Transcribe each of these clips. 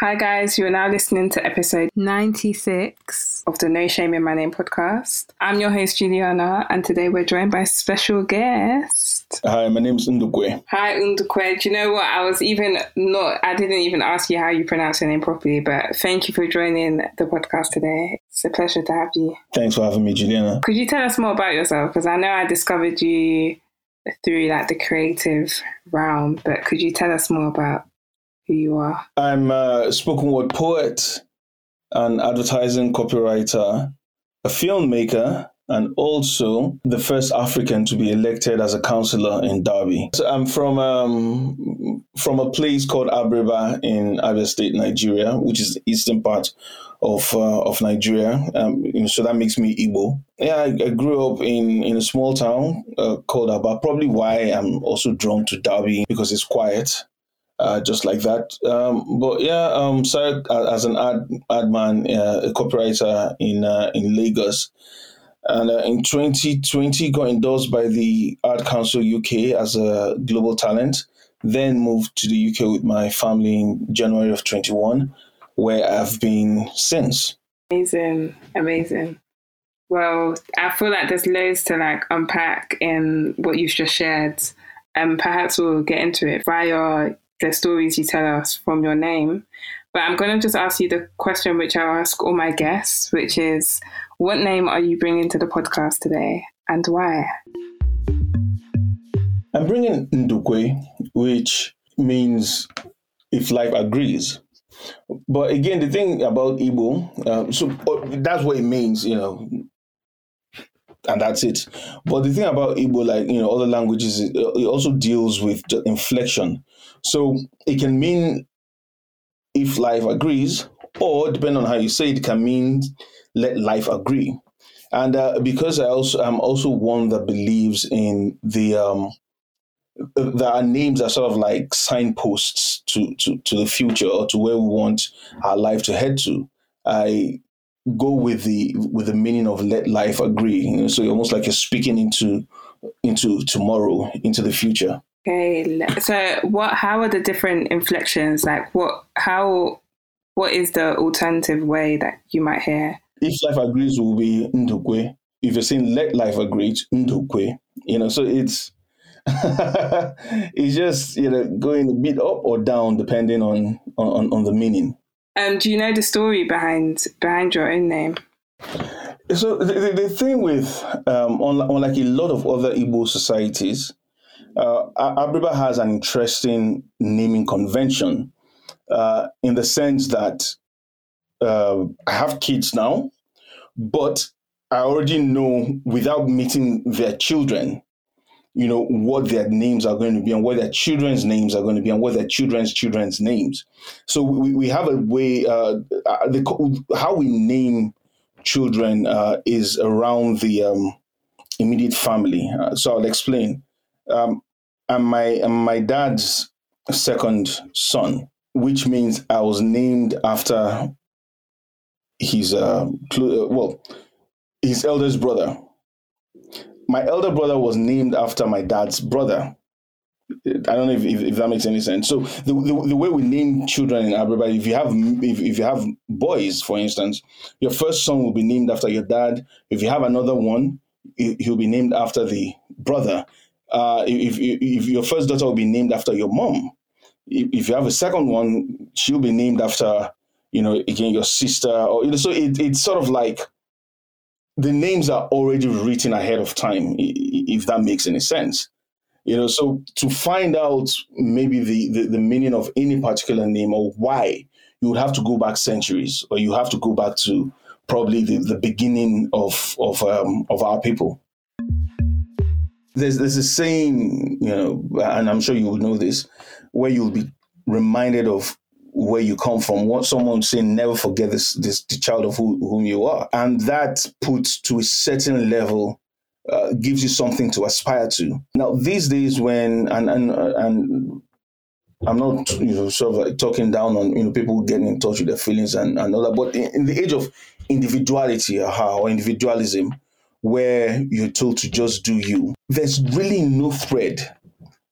Hi, guys. You are now listening to episode 96 of the No Shame in My Name podcast. I'm your host, Juliana, and today we're joined by a special guest. Hi, my name is Ndukwe. Hi, Undukwe. Do you know what? I was even not, I didn't even ask you how you pronounce your name properly, but thank you for joining the podcast today. It's a pleasure to have you. Thanks for having me, Juliana. Could you tell us more about yourself? Because I know I discovered you through like the creative realm, but could you tell us more about who you are? I'm a spoken word poet, an advertising copywriter, a filmmaker, and also the first African to be elected as a councillor in Derby. So I'm from um, from a place called Abiriba in Abia State, Nigeria, which is the eastern part of uh, of Nigeria. Um, so that makes me Igbo. Yeah, I, I grew up in in a small town uh, called Aba. Probably why I'm also drawn to Derby because it's quiet. Uh, just like that. Um, but yeah, um, as an ad ad man, uh, a copywriter in uh, in Lagos, and uh, in 2020 got endorsed by the Art Council UK as a global talent. Then moved to the UK with my family in January of 21, where I've been since. Amazing, amazing. Well, I feel like there's loads to like unpack in what you've just shared, and perhaps we'll get into it via the stories you tell us from your name. But I'm going to just ask you the question which I ask all my guests, which is, what name are you bringing to the podcast today, and why? I'm bringing Ndukwe, which means if life agrees. But again, the thing about Igbo, um, so uh, that's what it means, you know, and that's it. But the thing about Igbo, like you know, other languages, it, it also deals with inflection. So it can mean if life agrees, or depending on how you say it, it can mean let life agree. And uh, because I also I'm also one that believes in the um, that our names are sort of like signposts to, to, to the future or to where we want our life to head to. I go with the with the meaning of let life agree. You know, so almost like you're speaking into into tomorrow, into the future. Okay, so what? How are the different inflections? Like, what? How? What is the alternative way that you might hear? If life agrees, will be ndukwe. If you're saying let life agree, it's ndukwe. You know, so it's it's just you know going a bit up or down depending on on, on the meaning. Um, do you know the story behind behind your own name? So the, the, the thing with um, unlike, a lot of other Igbo societies, uh, Abiriba has an interesting naming convention uh, in the sense that uh, I have kids now, but I already know without meeting their children, you know, what their names are going to be and what their children's names are going to be and what their children's children's names. So we, we have a way, uh, uh, the, how we name children uh, is around the um, immediate family. Uh, so I'll explain. Um, I'm my my dad's second son, which means I was named after his uh, uh, well his eldest brother. My elder brother was named after my dad's brother. I don't know if, if, if that makes any sense. So the, the, the way we name children in Abiriba, if you have if, if you have boys, for instance, your first son will be named after your dad. If you have another one, he- he'll be named after the brother. Uh, if, if your first daughter will be named after your mom, if you have a second one, she'll be named after you know again your sister or you know. So it, it's sort of like the names are already written ahead of time, if that makes any sense. You know, so to find out maybe the, the, the meaning of any particular name or why, you would have to go back centuries, or you have to go back to probably the, the beginning of of um, of our people. There's there's a saying, you know, and I'm sure you will know this, where you'll be reminded of where you come from. What someone saying, never forget this this the child of who, whom you are, and that puts to a certain level uh, gives you something to aspire to. Now, these days, when and and uh, and I'm not you know sort of like talking down on you know people getting in touch with their feelings and and all that, but in, in the age of individuality or individualism, where you're told to just do you, there's really no thread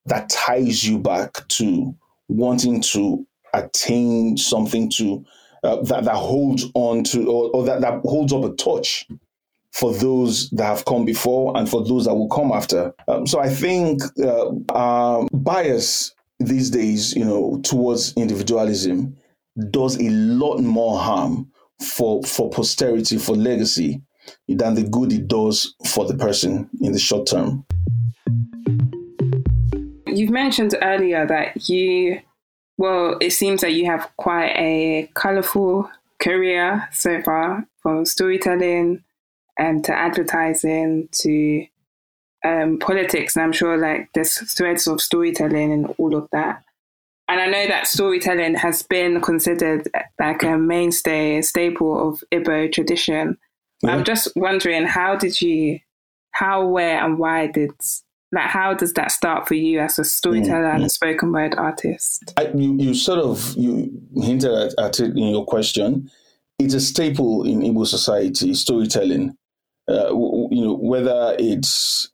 that ties you back to wanting to attain something to uh, that that holds on to or, or that, that holds up a torch for those that have come before and for those that will come after. Um, so I think uh, our bias these days, you know, towards individualism does a lot more harm for for posterity, for legacy, than the good it does for the person in the short term. You've mentioned earlier that you, well, it seems that you have quite a colorful career so far from storytelling and to advertising to um, politics. And I'm sure like there's threads of storytelling and all of that. And I know that storytelling has been considered like a mainstay, a staple of Igbo tradition. Yeah. I'm just wondering, how did you, how, where, and why did, like, how does that start for you as a storyteller mm-hmm. and a mm. spoken word artist? I, you, you sort of you hinted at, at it in your question. It's a staple in Igbo society, storytelling. Uh, you know, whether it's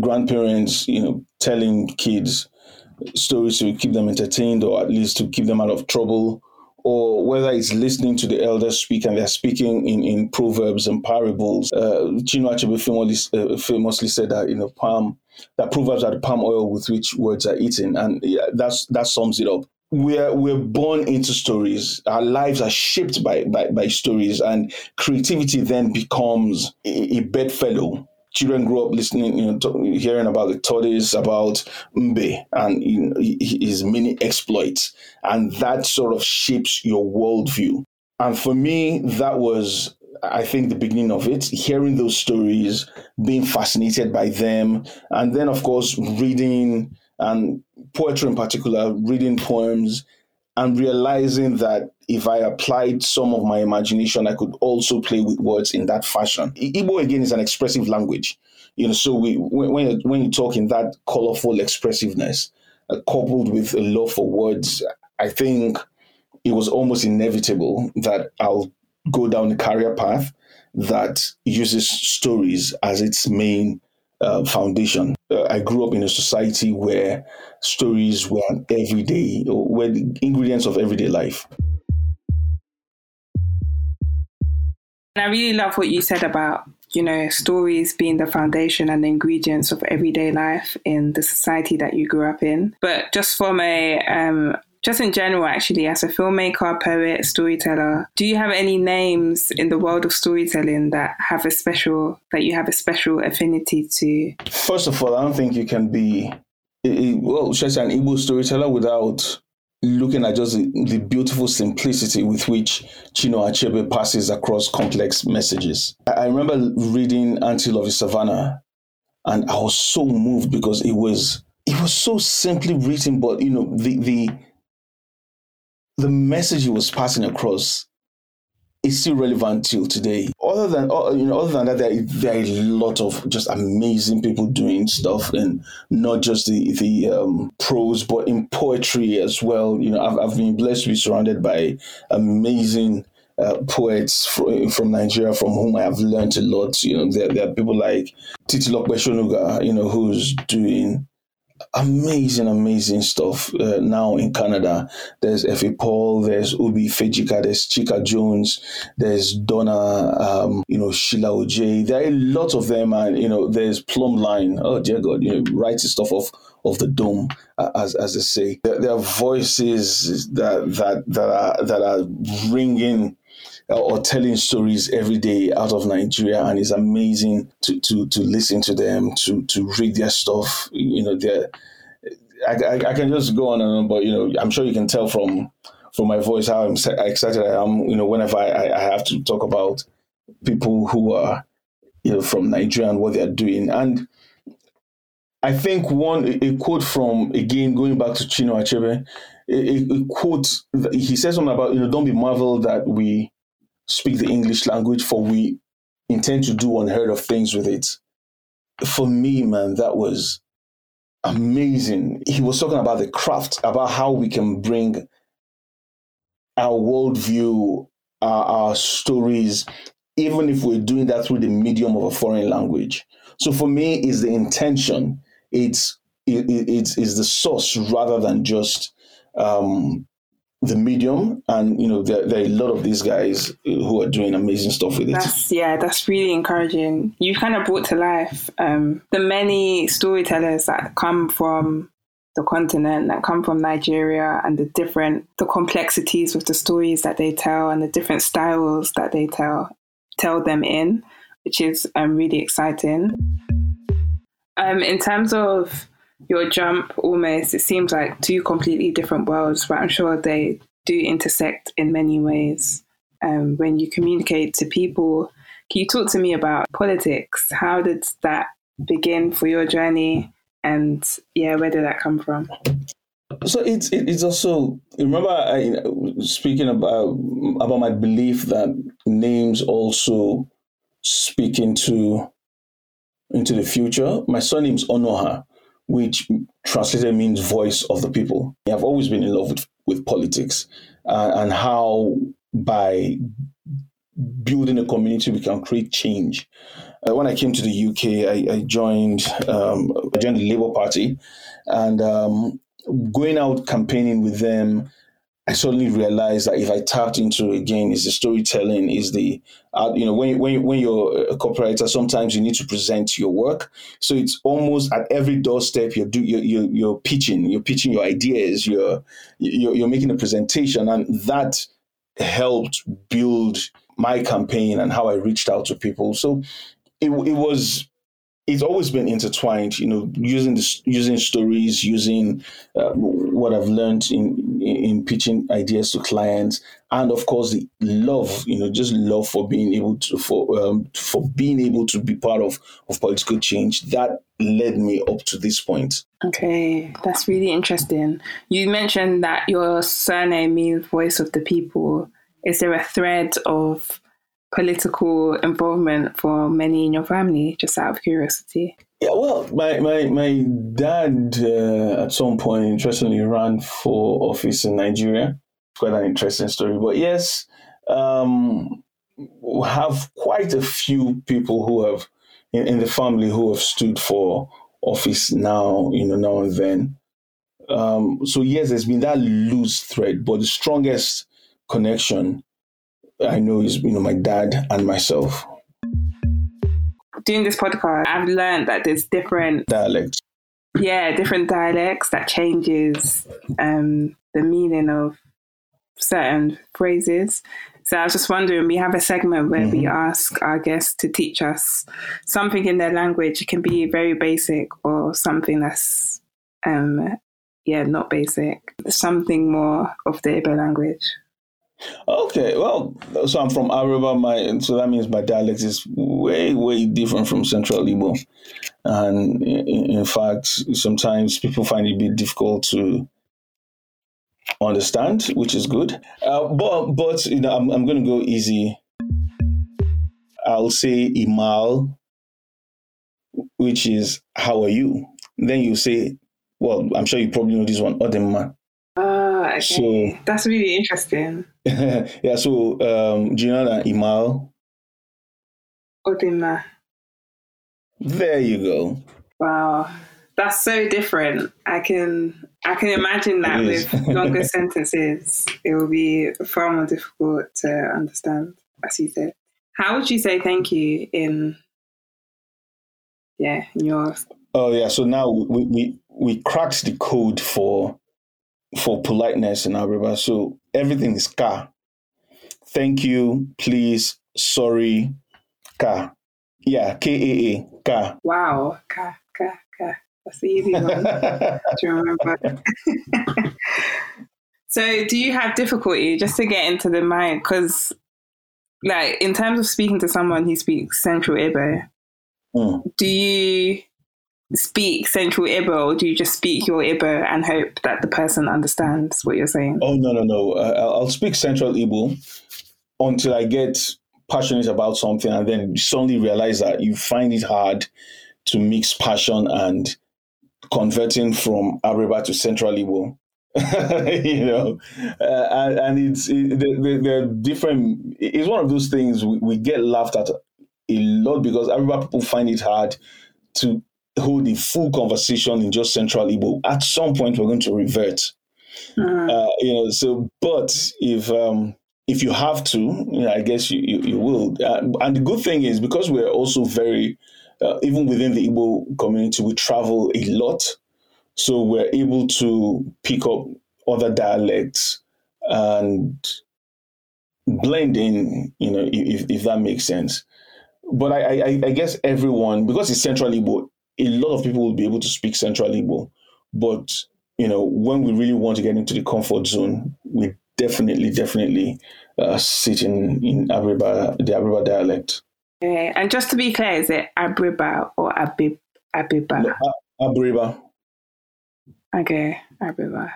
grandparents, you know, telling kids stories to keep them entertained or at least to keep them out of trouble, or whether it's listening to the elders speak and they're speaking in, in proverbs and parables. Uh, Chinua Achebe famously, uh, famously said that you know palm that proverbs are the palm oil with which words are eaten, and that's that sums it up. We're we're born into stories. Our lives are shaped by by, by stories, and creativity then becomes a, a bedfellow children grow up listening, you know, hearing about the tortoise, about Mbe and you know, his many exploits, and that sort of shapes your worldview. And for me, that was, I think, the beginning of it. Hearing those stories, being fascinated by them, and then, of course, reading and poetry in particular, reading poems and realizing that if I applied some of my imagination, I could also play with words in that fashion. Igbo again is an expressive language, you know. So we when you, when you talk in that colorful expressiveness, uh, coupled with a love for words, I think it was almost inevitable that I'll go down the career path that uses stories as its main uh, foundation. Uh, I grew up in a society where stories were everyday, were the ingredients of everyday life. And I really love what you said about, you know, stories being the foundation and the ingredients of everyday life in the society that you grew up in. But just from a um, just in general, actually, as a filmmaker, poet, storyteller, do you have any names in the world of storytelling that have a special that you have a special affinity to? First of all, I don't think you can be well, just an Igbo storyteller without looking at just the, the, beautiful simplicity with which Chinua Achebe passes across complex messages. I, I remember reading Anthills of the Savannah, and I was so moved because it was it was so simply written, but you know the the the message he was passing across is still relevant till today. Other than you know, other than that, there, there are a lot of just amazing people doing stuff, and not just the the um, prose, but in poetry as well. You know, I've I've been blessed to be surrounded by amazing. Uh, poets from, from Nigeria from whom I have learned a lot. You know, there, there are people like Titi Shonuga, you know, who's doing amazing, amazing stuff uh, now in Canada. There's Efe Paul, there's Ubi Fejika, there's Chika Jones, there's Donna, um, you know, Sheila Oj. There are a lot of them, and you know, there's Plumline. Oh dear God, you know, writing stuff off of the dome, uh, as as they say. There, there, are voices that that that are that are ringing Uh, or telling stories every day out of Nigeria, and it's amazing to to to listen to them, to to read their stuff. You know, they I, I, I can just go on and on, but you know, I'm sure you can tell from from my voice how I'm excited I am. You know, whenever I, I have to talk about people who are you know from Nigeria and what they are doing, and I think one a quote from again going back to Chinua Achebe, a, a quote he says something about you know don't be marveled that we speak the English language, for we intend to do unheard of things with it. For me, man, that was amazing. He was talking about the craft, about how we can bring our worldview, our, our stories, even if we're doing that through the medium of a foreign language. So for me, is the intention. It's it, it, it's, is the source rather than just um, the medium. And, you know, there, there, are a lot of these guys who are doing amazing stuff with it. Yeah, that's really encouraging. You've kind of brought to life um, the many storytellers that come from the continent that come from Nigeria and the different the complexities with the stories that they tell and the different styles that they tell tell them in, which is um, really exciting. Um, in terms of your jump, almost it seems like two completely different worlds, but I'm sure they do intersect in many ways. Um, when you communicate to people, can you talk to me about politics? How did that begin for your journey? and yeah, where did that come from? So it's it's also remember I, speaking about about my belief that names also speak into into the future. My surname's Onuoha, which translated means voice of the people. I've always been in love with, with politics uh, and how by building a community we can create change. Uh, when I came to the UK, I, I joined um, I joined the Labour Party, and um, going out campaigning with them, I suddenly realized that if I tapped into again is the storytelling, is the uh, you know when when when you're a copywriter, sometimes you need to present your work. So it's almost at every doorstep you're do you're, you're, you're pitching, you're pitching your ideas, you're, you're you're making a presentation, and that helped build my campaign and how I reached out to people. So it, it was it's always been intertwined you know using using stories using uh, what i've learned in in pitching ideas to clients and of course the love you know just love for being able to for um, for being able to be part of of political change that led me up to this point. Okay that's really interesting. You mentioned that your surname means voice of the people. Is there a thread of political involvement for many in your family, just out of curiosity? Yeah, well, my my, my dad uh, at some point interestingly ran for office in Nigeria. Quite an interesting story, but yes, um, we have quite a few people who have in, in, the family who have stood for office now, you know, now and then. Um, so yes, there's been that loose thread, but the strongest connection I know is you know my dad and myself. Doing this podcast, I've learned that there's different dialects. Yeah, different dialects that changes um, the meaning of certain phrases. So I was just wondering, we have a segment where mm-hmm. we ask our guests to teach us something in their language. It can be very basic or something that's, um, yeah, not basic, something more of the Igbo language. Okay, well, so I'm from Abiriba, my so that means my dialect is way, way different from Central Igbo, and in, in fact, sometimes people find it a bit difficult to understand, which is good. Uh, but but you know, I'm I'm going to go easy. I'll say Imal, which is how are you? Then you say, well, I'm sure you probably know this one, Odemma. Oh, okay. So, That's really interesting. yeah, so um, do you know that Imal? Odemma. There you go. Wow. That's so different. I can I can imagine that with longer sentences, it will be far more difficult to understand, as you said. How would you say thank you in yeah, in your Oh yeah, so now we, we we cracked the code for for politeness in Abiriba. So everything is ka. Thank you, please, sorry, ka. Yeah, K A A, ka. Wow, ka, ka, ka. That's the easy one to remember. so, do you have difficulty just to get into the mind? Because, like, in terms of speaking to someone who speaks Central Igbo, mm. do you speak Central Igbo, or do you just speak your Igbo and hope that the person understands what you're saying? Oh no, no, no! Uh, I'll speak Central Igbo until I get passionate about something, and then suddenly realize that you find it hard to mix passion and converting from Abiriba to Central Igbo. you know, uh, and, and, it's it, they're, they're, different. It's one of those things we, we get laughed at a lot because Abiriba people find it hard to hold a full conversation in just Central Igbo. At some point, we're going to revert. Mm. Uh, you know, so but if um, if you have to, you know, I guess you you, you will. Uh, and the good thing is because we're also very uh, even within the Igbo community, we travel a lot, so we're able to pick up other dialects and blend in. You know, if if that makes sense. But I, I, I guess everyone because it's Central Igbo, a lot of people will be able to speak Central Igbo, but you know, when we really want to get into the comfort zone, we definitely, definitely uh, sit in, in Abiriba, the Abiriba dialect. Okay. And just to be clear, is it Abiriba or Abib, Abiba? No, Abiriba. Okay, Abiriba.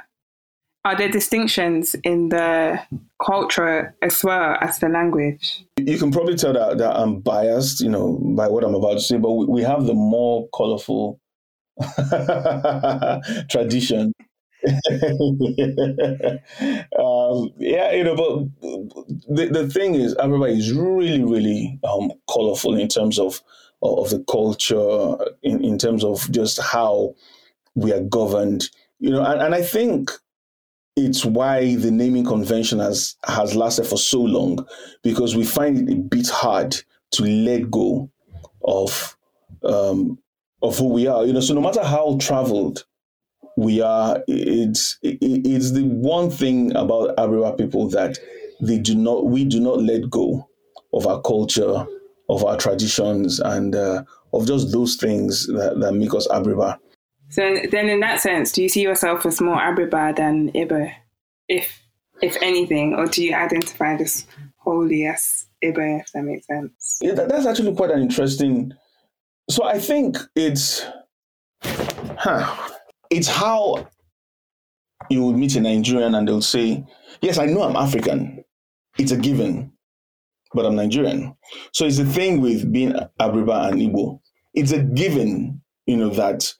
Are there distinctions in the culture as well as the language? You can probably tell that, that I'm biased, you know, by what I'm about to say, but we, we have the more colorful tradition. um, yeah, you know, but the, the thing is, everybody is really, really um, colorful in terms of of the culture, in, in terms of just how we are governed, you know, and, and I think it's why the naming convention has has lasted for so long because we find it a bit hard to let go of um, of who we are. You know, so no matter how traveled we are, it's it, it's the one thing about Abiriba people that they do not we do not let go of our culture, of our traditions, and uh, of just those things that, that make us Abiriba. So then, in that sense, do you see yourself as more Abiriba than Ibo, if if anything, or do you identify this wholly as Ibo, if that makes sense? Yeah, that, that's actually quite an interesting. So I think it's, huh, it's how you would meet a Nigerian and they'll say, "Yes, I know I'm African. It's a given, but I'm Nigerian." So it's the thing with being Abiriba and Igbo. It's a given, you know, that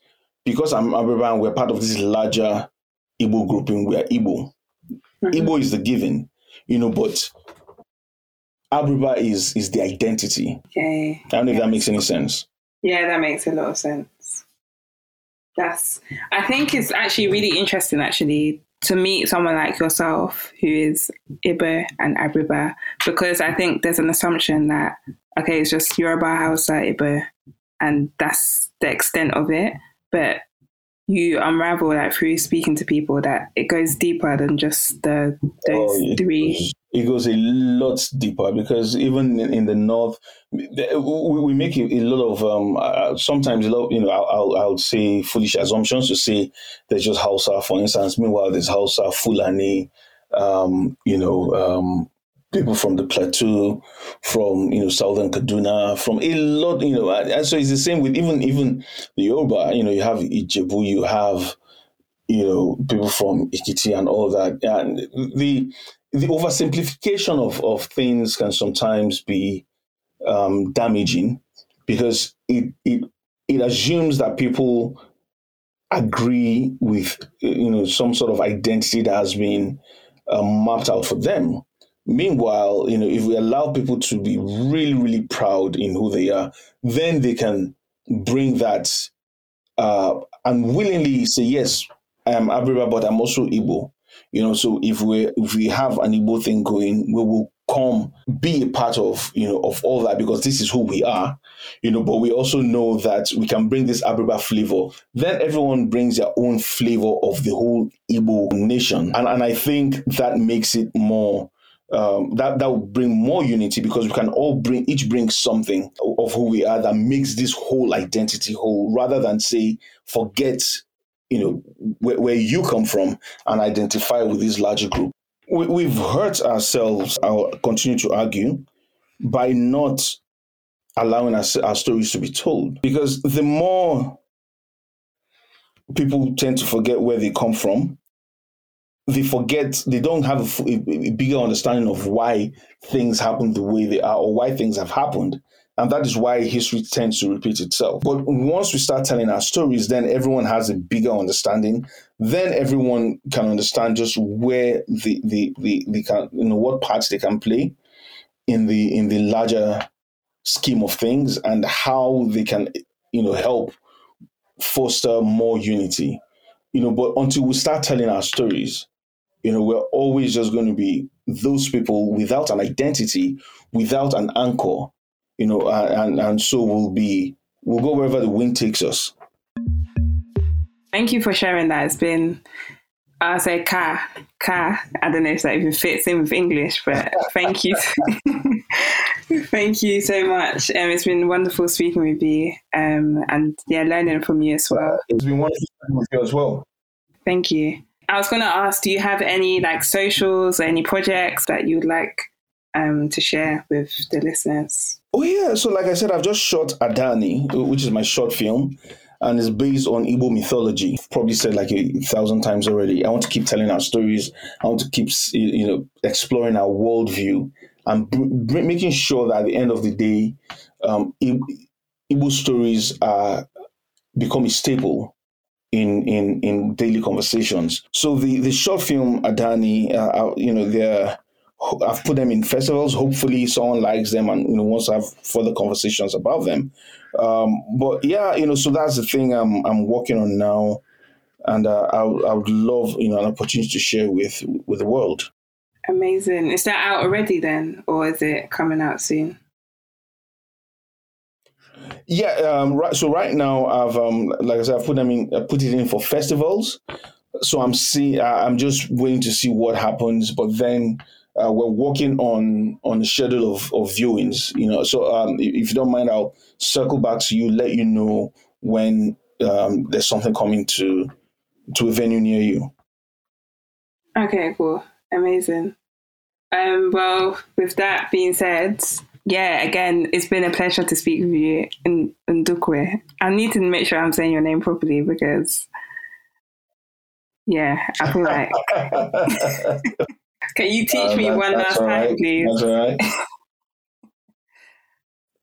because I'm Abiriba and we're part of this larger Igbo grouping, we are Igbo. Mhm. Igbo is the given, you know, but Abiriba is is the identity. Okay. I don't know if that makes any sense. Yeah, that makes a lot of sense. That's. I think it's actually really interesting, actually, to meet someone like yourself who is Ibo and Abiriba, because I think there's an assumption that okay, it's just Yoruba, Hausa, Ibo, and that's the extent of it. But you unravel that through speaking to people that it goes deeper than just the those Oh, it three. It goes a lot deeper because even in, in the north, we, we make a, a lot of um, uh, sometimes a lot. You know, I'll, I'll, I'll say foolish assumptions to say there's just Hausa, for instance. Meanwhile, there's Hausa, Fulani, um, you know, um, people from the plateau, from you know southern Kaduna, from a lot. You know, and so it's the same with even even the Yoruba. You know, you have Ijebu, you have you know, people from Ekiti and all that. And the the oversimplification of, of things can sometimes be um, damaging because it, it it assumes that people agree with you know some sort of identity that has been um, mapped out for them. Meanwhile, you know, if we allow people to be really, really proud in who they are, then they can bring that uh, and willingly say, yes, I am Abiriba, but I'm also Igbo. You know, so if we if we have an Igbo thing going, we will come be a part of you know of all that because this is who we are. You know, but we also know that we can bring this Abiriba flavor. Then everyone brings their own flavor of the whole Igbo nation, and and I think that makes it more um, that that will bring more unity because we can all bring each bring something of who we are that makes this whole identity whole, rather than say forget you know where, where you come from and identify with this larger group. We, we've hurt ourselves. I'll continue to argue by not allowing us our stories to be told because the more people tend to forget where they come from they forget they don't have a bigger understanding of why things happen the way they are or why things have happened. And that is why history tends to repeat itself. But once we start telling our stories then everyone has a bigger understanding. Then everyone can understand just where the the the, the can you know what parts they can play in the in the larger scheme of things and how they can you know help foster more unity. You know, but until we start telling our stories, you know, we're always just going to be those people without an identity, without an anchor, you know, and, and so we'll be, we'll go wherever the wind takes us. Thank you for sharing that. It's been, I'll say ka, ka. I don't know if that even fits in with English, but thank you. thank you so much. Um, it's been wonderful speaking with you um, and yeah, learning from you as well. It's been wonderful speaking with you as well. Thank you. I was going to ask, do you have any like socials or any projects that you'd like um, to share with the listeners? Oh yeah, so like I said, I've just shot Adani, which is my short film, and it's based on Igbo mythology. I've probably said like a thousand times already. I want to keep telling our stories. I want to keep you know exploring our worldview and making sure that at the end of the day, um, Igbo stories are become a staple in in in daily conversations. So the the short film Adani, uh, uh you know, they're I've put them in festivals. Hopefully, someone likes them and you know wants to have further conversations about them. Um, but yeah, you know, so that's the thing I'm I'm working on now, and uh, I I would love you know an opportunity to share with with the world. Amazing! Is that out already then, or is it coming out soon? Yeah, um, right. So right now, I've um, like I said, I've put them in, I put it in for festivals. So I'm see, I'm just waiting to see what happens. But then uh, we're working on on the schedule of, of viewings. You know, so um, if you don't mind, I'll circle back to you, let you know when um, there's something coming to to a venue near you. Okay, cool, amazing. Um, well, with that being said, yeah, again, it's been a pleasure to speak with you in Ndukwe. I need to make sure I'm saying your name properly because, yeah, I feel like. Can you teach uh, me one last right. time, please? That's all right.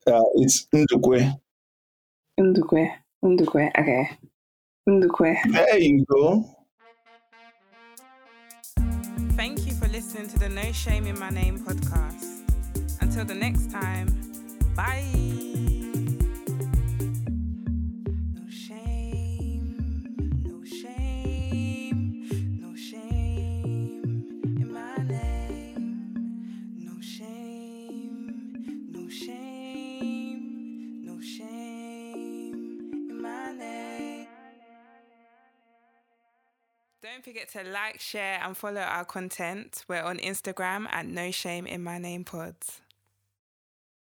uh, it's Ndukwe. Ndukwe. Ndukwe. Okay. Ndukwe. There you go. Thank you for listening to the No Shame in My Name podcast. Until the next time, bye. Don't forget to like, share, and follow our content. We're on Instagram at No Shame in My Name Pods.